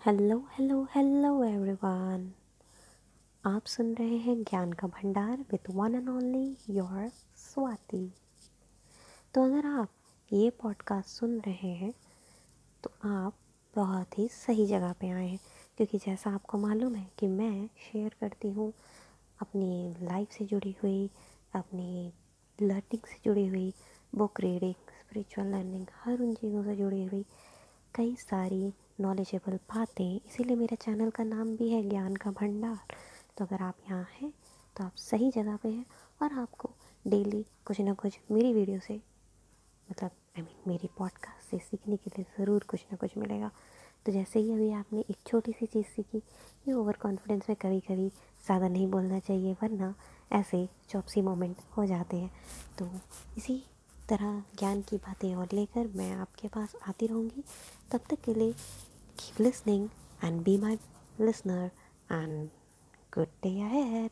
Hello hello hello everyone. आप सुन रहे हैं ज्ञान का भंडार with one and only your Swati. तो अगर आप ये पॉडकास्ट सुन रहे हैं तो आप बहुत ही सही जगह पे आए हैं, क्योंकि जैसा आपको मालूम है कि मैं शेयर करती हूँ अपनी लाइफ से जुड़ी हुई, अपनी लर्निंग से जुड़ी हुई बुक रीडिंग स्पिरिचुअल लर्निंग हर उन चीज़ों से जुड़ी हुई, कई सारी नॉलेजेबल बातें इसीलिए मेरे चैनल का नाम भी है ज्ञान का भंडार। तो अगर आप यहाँ हैं तो आप सही जगह पे हैं और आपको डेली कुछ ना कुछ मेरी वीडियो से मतलब आई I मीन mean, मेरी पॉडकास्ट से सीखने के लिए ज़रूर कुछ ना कुछ मिलेगा। तो जैसे ही अभी आपने एक छोटी सी चीज़ सीखी ये ओवर कॉन्फिडेंस में कभी कभी ज़्यादा नहीं बोलना चाहिए वरना ऐसे चौपसी मोमेंट हो जाते हैं। तो इसी तरह ज्ञान की बातें और लेकर मैं आपके पास आती रहूँगी। तब तक के लिए keep listening and be my listener and good day ahead